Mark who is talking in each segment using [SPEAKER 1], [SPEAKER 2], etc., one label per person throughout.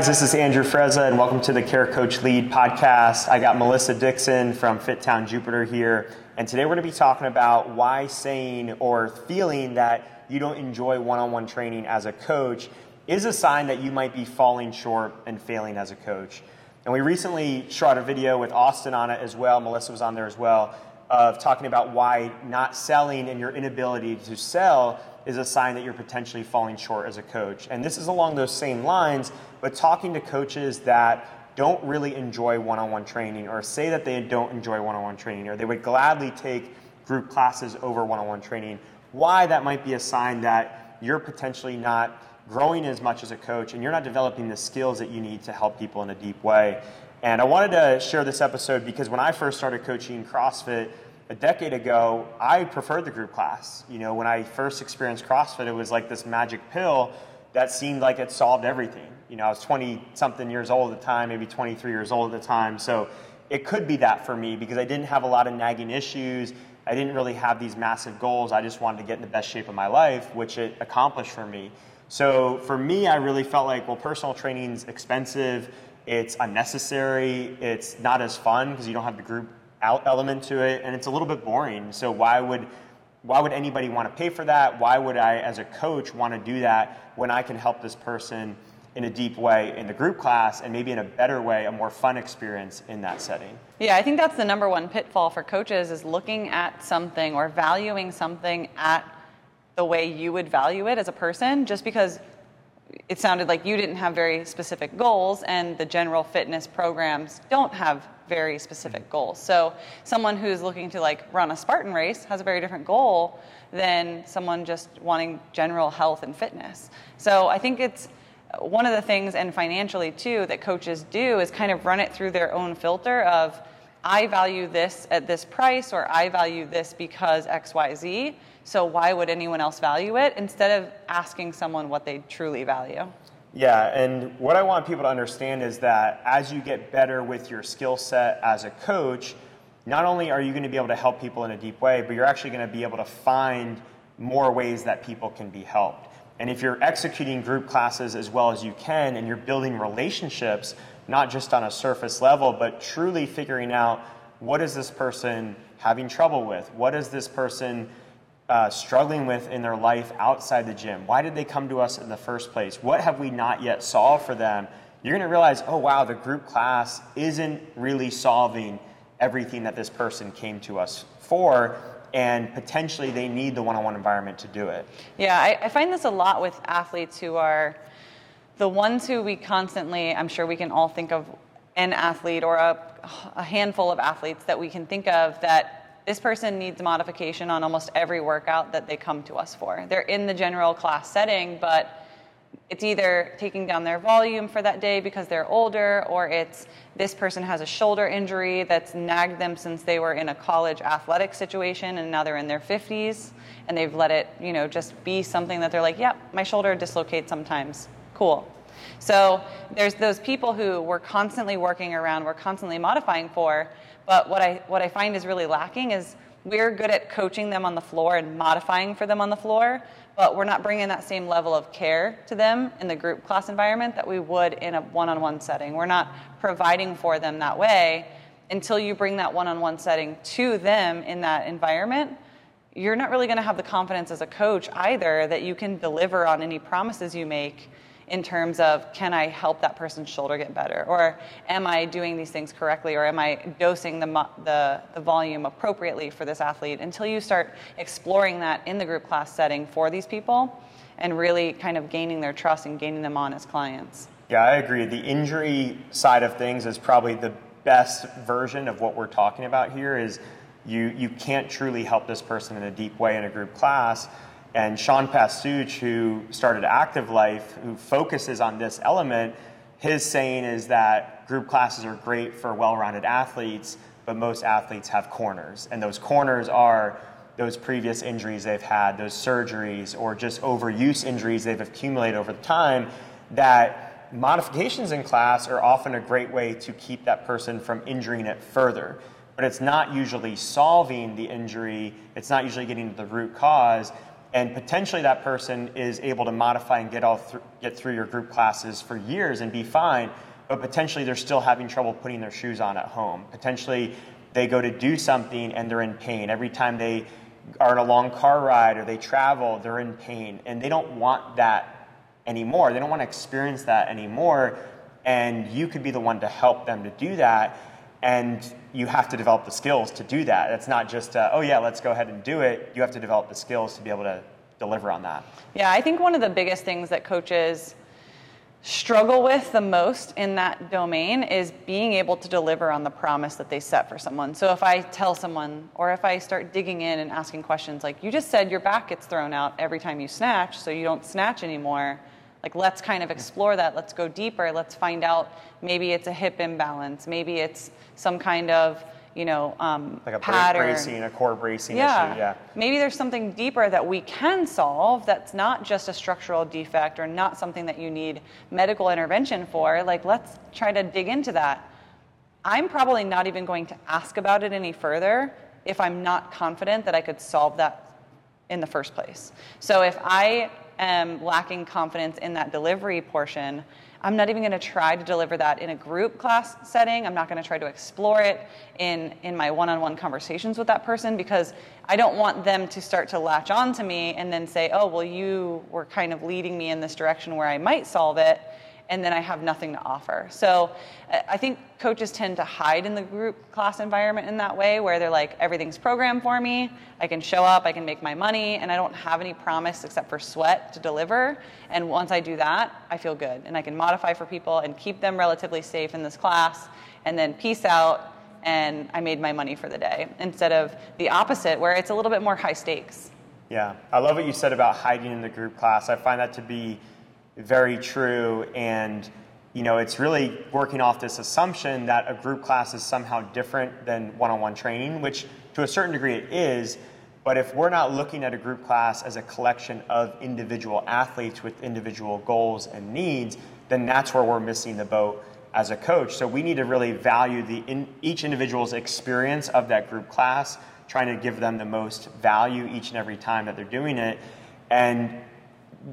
[SPEAKER 1] guys, this is Andrew Frezza, and welcome to the Care Coach Lead podcast. I got Melissa Dixon from FitTown Jupiter here, and today we're going to be talking about why saying or feeling that you don't enjoy one on one training as a coach is a sign that you might be falling short and failing as a coach. And we recently shot a video with Austin on it as well, Melissa was on there as well, of talking about why not selling and your inability to sell is a sign that you're potentially falling short as a coach. And this is along those same lines, but talking to coaches that don't really enjoy one on one training or say that they don't enjoy one on one training or they would gladly take group classes over one on one training, why that might be a sign that you're potentially not growing as much as a coach and you're not developing the skills that you need to help people in a deep way. And I wanted to share this episode because when I first started coaching CrossFit, a decade ago, I preferred the group class. You know, when I first experienced CrossFit, it was like this magic pill that seemed like it solved everything. You know, I was 20 something years old at the time, maybe 23 years old at the time. So it could be that for me because I didn't have a lot of nagging issues. I didn't really have these massive goals. I just wanted to get in the best shape of my life, which it accomplished for me. So for me, I really felt like, well, personal training's expensive, it's unnecessary, it's not as fun because you don't have the group element to it, and it's a little bit boring. So why would why would anybody want to pay for that? Why would I, as a coach, want to do that when I can help this person in a deep way in the group class and maybe in a better way, a more fun experience in that setting?
[SPEAKER 2] Yeah, I think that's the number one pitfall for coaches is looking at something or valuing something at the way you would value it as a person just because it sounded like you didn't have very specific goals and the general fitness programs don't have very specific goals. So someone who's looking to like run a Spartan race has a very different goal than someone just wanting general health and fitness. So I think it's one of the things and financially too that coaches do is kind of run it through their own filter of I value this at this price or I value this because XYZ. So why would anyone else value it instead of asking someone what they truly value?
[SPEAKER 1] Yeah, and what I want people to understand is that as you get better with your skill set as a coach, not only are you going to be able to help people in a deep way, but you're actually going to be able to find more ways that people can be helped. And if you're executing group classes as well as you can and you're building relationships, not just on a surface level, but truly figuring out what is this person having trouble with? What is this person uh, struggling with in their life outside the gym? Why did they come to us in the first place? What have we not yet solved for them? You're going to realize, oh, wow, the group class isn't really solving everything that this person came to us for, and potentially they need the one on one environment to do it.
[SPEAKER 2] Yeah, I, I find this a lot with athletes who are the ones who we constantly, I'm sure we can all think of an athlete or a, a handful of athletes that we can think of that this person needs modification on almost every workout that they come to us for. They're in the general class setting, but it's either taking down their volume for that day because they're older, or it's this person has a shoulder injury that's nagged them since they were in a college athletic situation and now they're in their 50s and they've let it, you know, just be something that they're like, yep, yeah, my shoulder dislocates sometimes. Cool. So there's those people who we're constantly working around, we're constantly modifying for, but what I, what I find is really lacking is we're good at coaching them on the floor and modifying for them on the floor, but we're not bringing that same level of care to them in the group class environment that we would in a one on one setting. We're not providing for them that way until you bring that one on one setting to them in that environment. You're not really going to have the confidence as a coach either that you can deliver on any promises you make in terms of can I help that person's shoulder get better? Or am I doing these things correctly? Or am I dosing the, the, the volume appropriately for this athlete? Until you start exploring that in the group class setting for these people and really kind of gaining their trust and gaining them on as clients.
[SPEAKER 1] Yeah, I agree. The injury side of things is probably the best version of what we're talking about here is you, you can't truly help this person in a deep way in a group class and Sean Pastuch, who started Active Life, who focuses on this element, his saying is that group classes are great for well rounded athletes, but most athletes have corners. And those corners are those previous injuries they've had, those surgeries, or just overuse injuries they've accumulated over time. That modifications in class are often a great way to keep that person from injuring it further. But it's not usually solving the injury, it's not usually getting to the root cause and potentially that person is able to modify and get all th- get through your group classes for years and be fine but potentially they're still having trouble putting their shoes on at home. Potentially they go to do something and they're in pain. Every time they are in a long car ride or they travel they're in pain. And they don't want that anymore. They don't want to experience that anymore. And you could be the one to help them to do that and you have to develop the skills to do that. It's not just, uh, oh yeah, let's go ahead and do it. You have to develop the skills to be able to deliver on that.
[SPEAKER 2] Yeah, I think one of the biggest things that coaches struggle with the most in that domain is being able to deliver on the promise that they set for someone. So if I tell someone, or if I start digging in and asking questions like, you just said your back gets thrown out every time you snatch, so you don't snatch anymore like, let's kind of explore that. Let's go deeper. Let's find out maybe it's a hip imbalance. Maybe it's some kind of, you know, um,
[SPEAKER 1] like a
[SPEAKER 2] pattern.
[SPEAKER 1] bracing, a core bracing
[SPEAKER 2] yeah.
[SPEAKER 1] issue. Yeah.
[SPEAKER 2] Maybe there's something deeper that we can solve that's not just a structural defect or not something that you need medical intervention for. Like, let's try to dig into that. I'm probably not even going to ask about it any further if I'm not confident that I could solve that in the first place. So if I am lacking confidence in that delivery portion, I'm not even going to try to deliver that in a group class setting. I'm not going to try to explore it in, in my one on one conversations with that person because I don't want them to start to latch on to me and then say, oh, well, you were kind of leading me in this direction where I might solve it and then I have nothing to offer. So uh, I think coaches tend to hide in the group class environment in that way where they're like, everything's programmed for me, I can show up, I can make my money, and I don't have any promise except for sweat to deliver. And once I do that, I feel good. And I can modify for people and keep them relatively safe in this class, and then peace out, and I made my money for the day. Instead of the opposite, where it's a little bit more high stakes.
[SPEAKER 1] Yeah, I love what you said about hiding in the group class. I find that to be very true. And you know it's really working off this assumption that a group class is somehow different than one-on-one training which to a certain degree it is. But if we're not looking at a group class as a collection of individual athletes with individual goals and needs then that's where we're missing the boat as a coach. So we need to really value the in, each individual's experience of that group class trying to give them the most value each and every time that they're doing it. And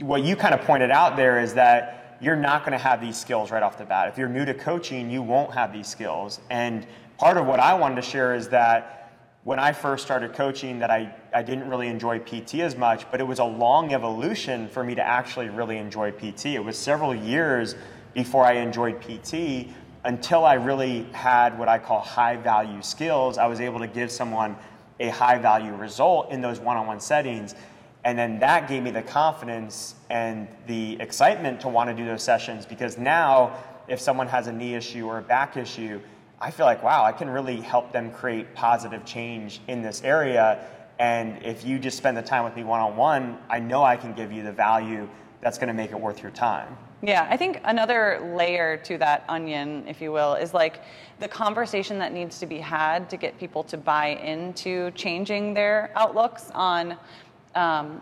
[SPEAKER 1] what you kind of pointed out there is that you're not going to have these skills right off the bat. If you're new to coaching, you won't have these skills. And part of what I wanted to share is that when I first started coaching that I, I didn't really enjoy PT as much, but it was a long evolution for me to actually really enjoy PT. It was several years before I enjoyed PT until I really had what I call high value skills. I was able to give someone a high value result in those one on one settings. And then that gave me the confidence and the excitement to want to do those sessions because now, if someone has a knee issue or a back issue, I feel like, wow, I can really help them create positive change in this area. And if you just spend the time with me one on one, I know I can give you the value that's going to make it worth your time.
[SPEAKER 2] Yeah, I think another layer to that onion, if you will, is like the conversation that needs to be had to get people to buy into changing their outlooks on um,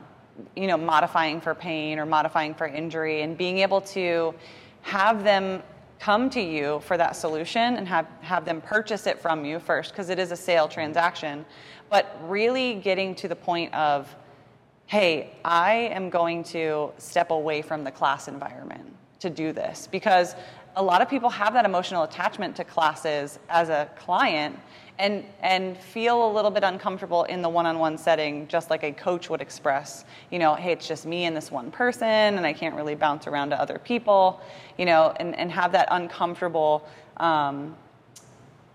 [SPEAKER 2] you know, modifying for pain or modifying for injury and being able to have them come to you for that solution and have, have them purchase it from you first because it is a sale transaction but really getting to the point of hey i am going to step away from the class environment to do this because a lot of people have that emotional attachment to classes as a client and, and feel a little bit uncomfortable in the one-on-one setting, just like a coach would express, you know, hey, it's just me and this one person, and I can't really bounce around to other people, you know, and, and have that uncomfortable um,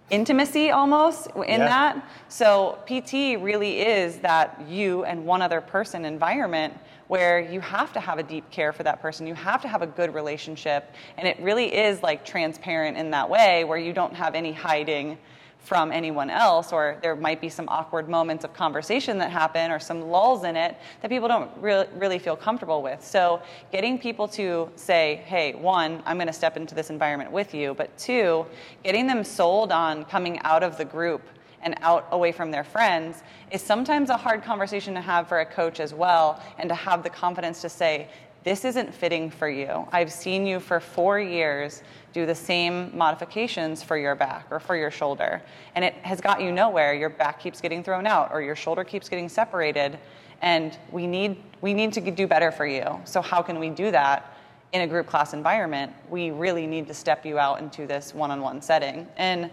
[SPEAKER 2] intimacy almost in yeah. that. So PT really is that you and one other person environment where you have to have a deep care for that person. You have to have a good relationship. And it really is like transparent in that way where you don't have any hiding from anyone else, or there might be some awkward moments of conversation that happen, or some lulls in it that people don't re- really feel comfortable with. So, getting people to say, hey, one, I'm going to step into this environment with you, but two, getting them sold on coming out of the group and out away from their friends is sometimes a hard conversation to have for a coach as well, and to have the confidence to say, this isn't fitting for you. I've seen you for four years do the same modifications for your back or for your shoulder, and it has got you nowhere. Your back keeps getting thrown out, or your shoulder keeps getting separated, and we need we need to do better for you. So how can we do that in a group class environment? We really need to step you out into this one-on-one setting. And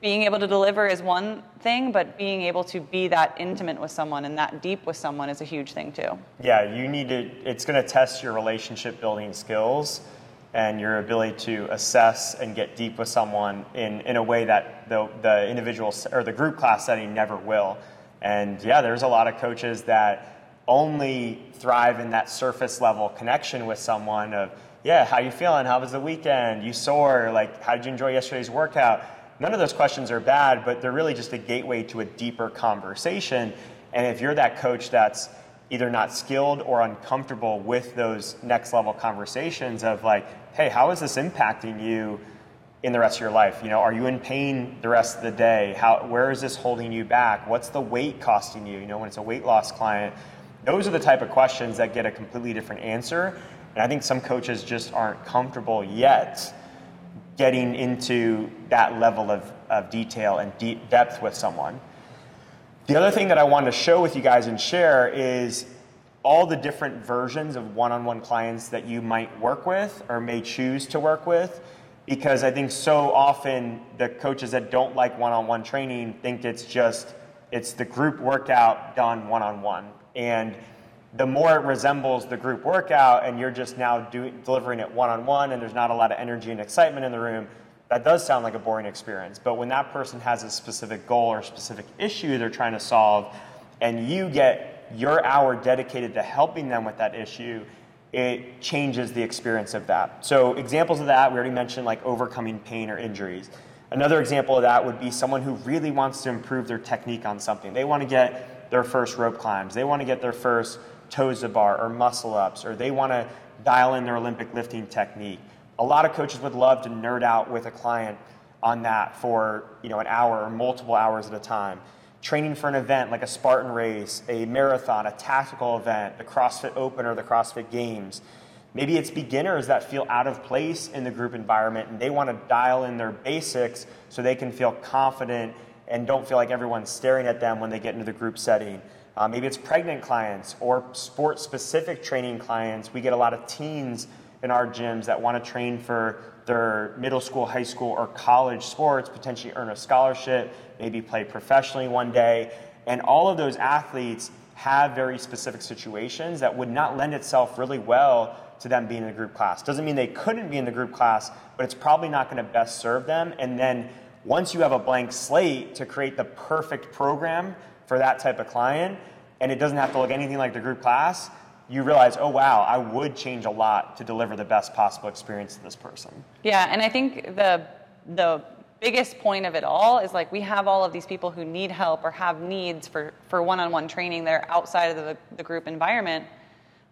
[SPEAKER 2] being able to deliver is one thing, but being able to be that intimate with someone and that deep with someone is a huge thing too.
[SPEAKER 1] Yeah, you need to, it's going to test your relationship building skills and your ability to assess and get deep with someone in, in a way that the, the individual or the group class setting never will. And yeah, there's a lot of coaches that only thrive in that surface level connection with someone of, yeah, how you feeling? How was the weekend? You sore? Like, how did you enjoy yesterday's workout? None of those questions are bad, but they're really just a gateway to a deeper conversation. And if you're that coach that's either not skilled or uncomfortable with those next level conversations of like, hey, how is this impacting you in the rest of your life? You know, are you in pain the rest of the day? How, where is this holding you back? What's the weight costing you? You know, when it's a weight loss client, those are the type of questions that get a completely different answer. And I think some coaches just aren't comfortable yet getting into that level of, of detail and deep depth with someone. The other thing that I wanted to show with you guys and share is all the different versions of one on one clients that you might work with or may choose to work with. Because I think so often the coaches that don't like one on one training think it's just it's the group workout done one on one. And the more it resembles the group workout and you're just now delivering it one on one and there's not a lot of energy and excitement in the room, that does sound like a boring experience. But when that person has a specific goal or specific issue they're trying to solve, and you get your hour dedicated to helping them with that issue, it changes the experience of that. So, examples of that, we already mentioned like overcoming pain or injuries. Another example of that would be someone who really wants to improve their technique on something. They want to get their first rope climbs, they want to get their first toes to bar or muscle ups, or they want to dial in their Olympic lifting technique. A lot of coaches would love to nerd out with a client on that for you know an hour or multiple hours at a time. Training for an event like a Spartan race, a marathon, a tactical event, the CrossFit Open or the CrossFit Games. Maybe it's beginners that feel out of place in the group environment and they want to dial in their basics so they can feel confident and don't feel like everyone's staring at them when they get into the group setting. Uh, maybe it's pregnant clients or sport specific training clients. We get a lot of teens in our gyms that want to train for their middle school, high school, or college sports, potentially earn a scholarship, maybe play professionally one day. And all of those athletes have very specific situations that would not lend itself really well to them being in a group class. Doesn't mean they couldn't be in the group class, but it's probably not going to best serve them. And then once you have a blank slate to create the perfect program for that type of client, and it doesn't have to look anything like the group class, you realize, oh wow, I would change a lot to deliver the best possible experience to this person.
[SPEAKER 2] Yeah, and I think the the biggest point of it all is like we have all of these people who need help or have needs for, for one-on-one training that are outside of the, the group environment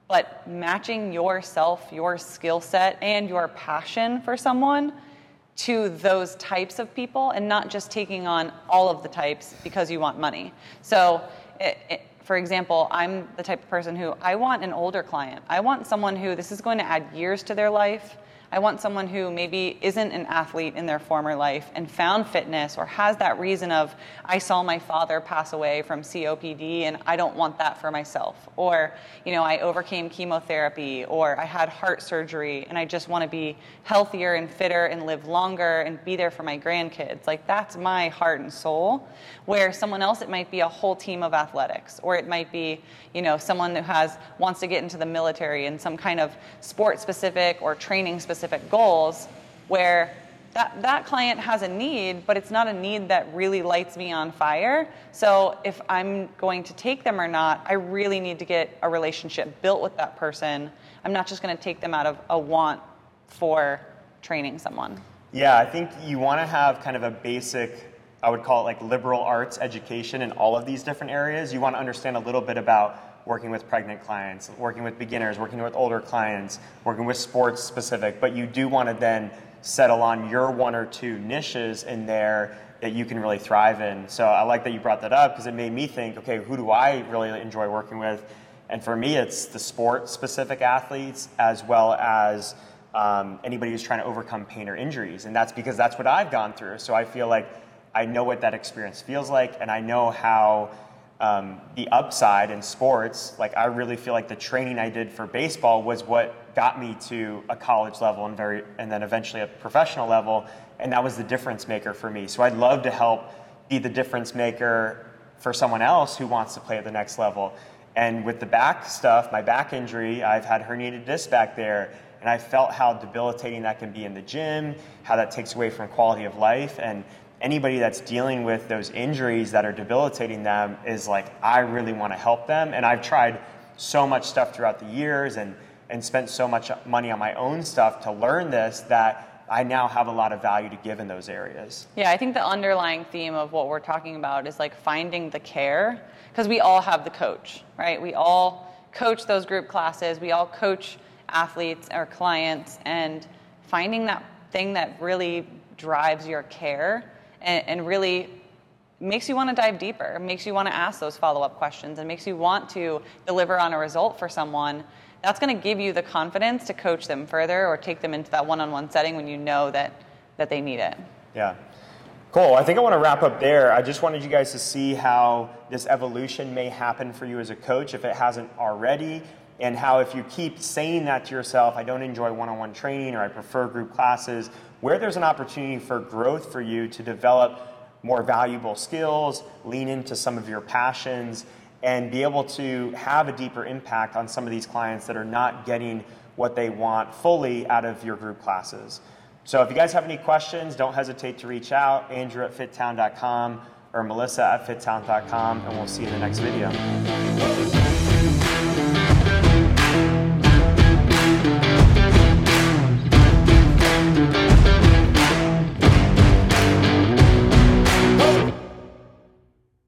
[SPEAKER 2] but matching yourself your skill set and your passion for someone to those types of people and not just taking on all of the types because you want money. So, it, it, for example, I'm the type of person who I want an older client. I want someone who this is going to add years to their life I want someone who maybe isn't an athlete in their former life and found fitness or has that reason of, I saw my father pass away from COPD and I don't want that for myself. Or, you know, I overcame chemotherapy or I had heart surgery and I just want to be healthier and fitter and live longer and be there for my grandkids. Like, that's my heart and soul. Where someone else, it might be a whole team of athletics or it might be, you know, someone who has, wants to get into the military and some kind of sport specific or training specific specific goals where that, that client has a need, but it's not a need that really lights me on fire. So if I'm going to take them or not, I really need to get a relationship built with that person. I'm not just going to take them out of a want for training someone.
[SPEAKER 1] Yeah, I think you want to have kind of a basic, I would call it like liberal arts education in all of these different areas. You want to understand a little bit about working with pregnant clients, working with beginners, working with older clients, working with sports specific, but you do want to then settle on your one or two niches in there that you can really thrive in. So I like that you brought that up because it made me think, okay, who do I really enjoy working with? And for me, it's the sport specific athletes as well as um, anybody who's trying to overcome pain or injuries. And that's because that's what I've gone through. So I feel like I know what that experience feels like and I know how um, the upside in sports, like I really feel like the training I did for baseball was what got me to a college level and very, and then eventually a professional level, and that was the difference maker for me. So I'd love to help be the difference maker for someone else who wants to play at the next level. And with the back stuff, my back injury, I've had herniated disc back there, and I felt how debilitating that can be in the gym, how that takes away from quality of life, and anybody that's dealing with those injuries that are debilitating them is like, I really want to help them. And I've tried so much stuff throughout the years and, and spent so much money on my own stuff to learn this that I now have a lot of value to give in those areas.
[SPEAKER 2] Yeah, I think the underlying theme of what we're talking about is like finding the care because we all have the coach, right? We all coach those group classes, we all coach athletes or clients, and finding that thing that really drives your care and, and really makes you want to dive deeper, makes you want to ask those follow up questions, and makes you want to deliver on a result for someone, that's going to give you the confidence to coach them further or take them into that one on one setting when you know that, that they need it.
[SPEAKER 1] Yeah. Cool. I think I want to wrap up there. I just wanted you guys to see how this evolution may happen for you as a coach if it hasn't already, and how if you keep saying that to yourself, I don't enjoy one on one training or I prefer group classes, where there's an opportunity for growth for you to develop more valuable skills, lean into some of your passions, and be able to have a deeper impact on some of these clients that are not getting what they want fully out of your group classes. So if you guys have any questions, don't hesitate to reach out, Andrew at fittown.com or Melissa at fittown.com, and we'll see you in the next video.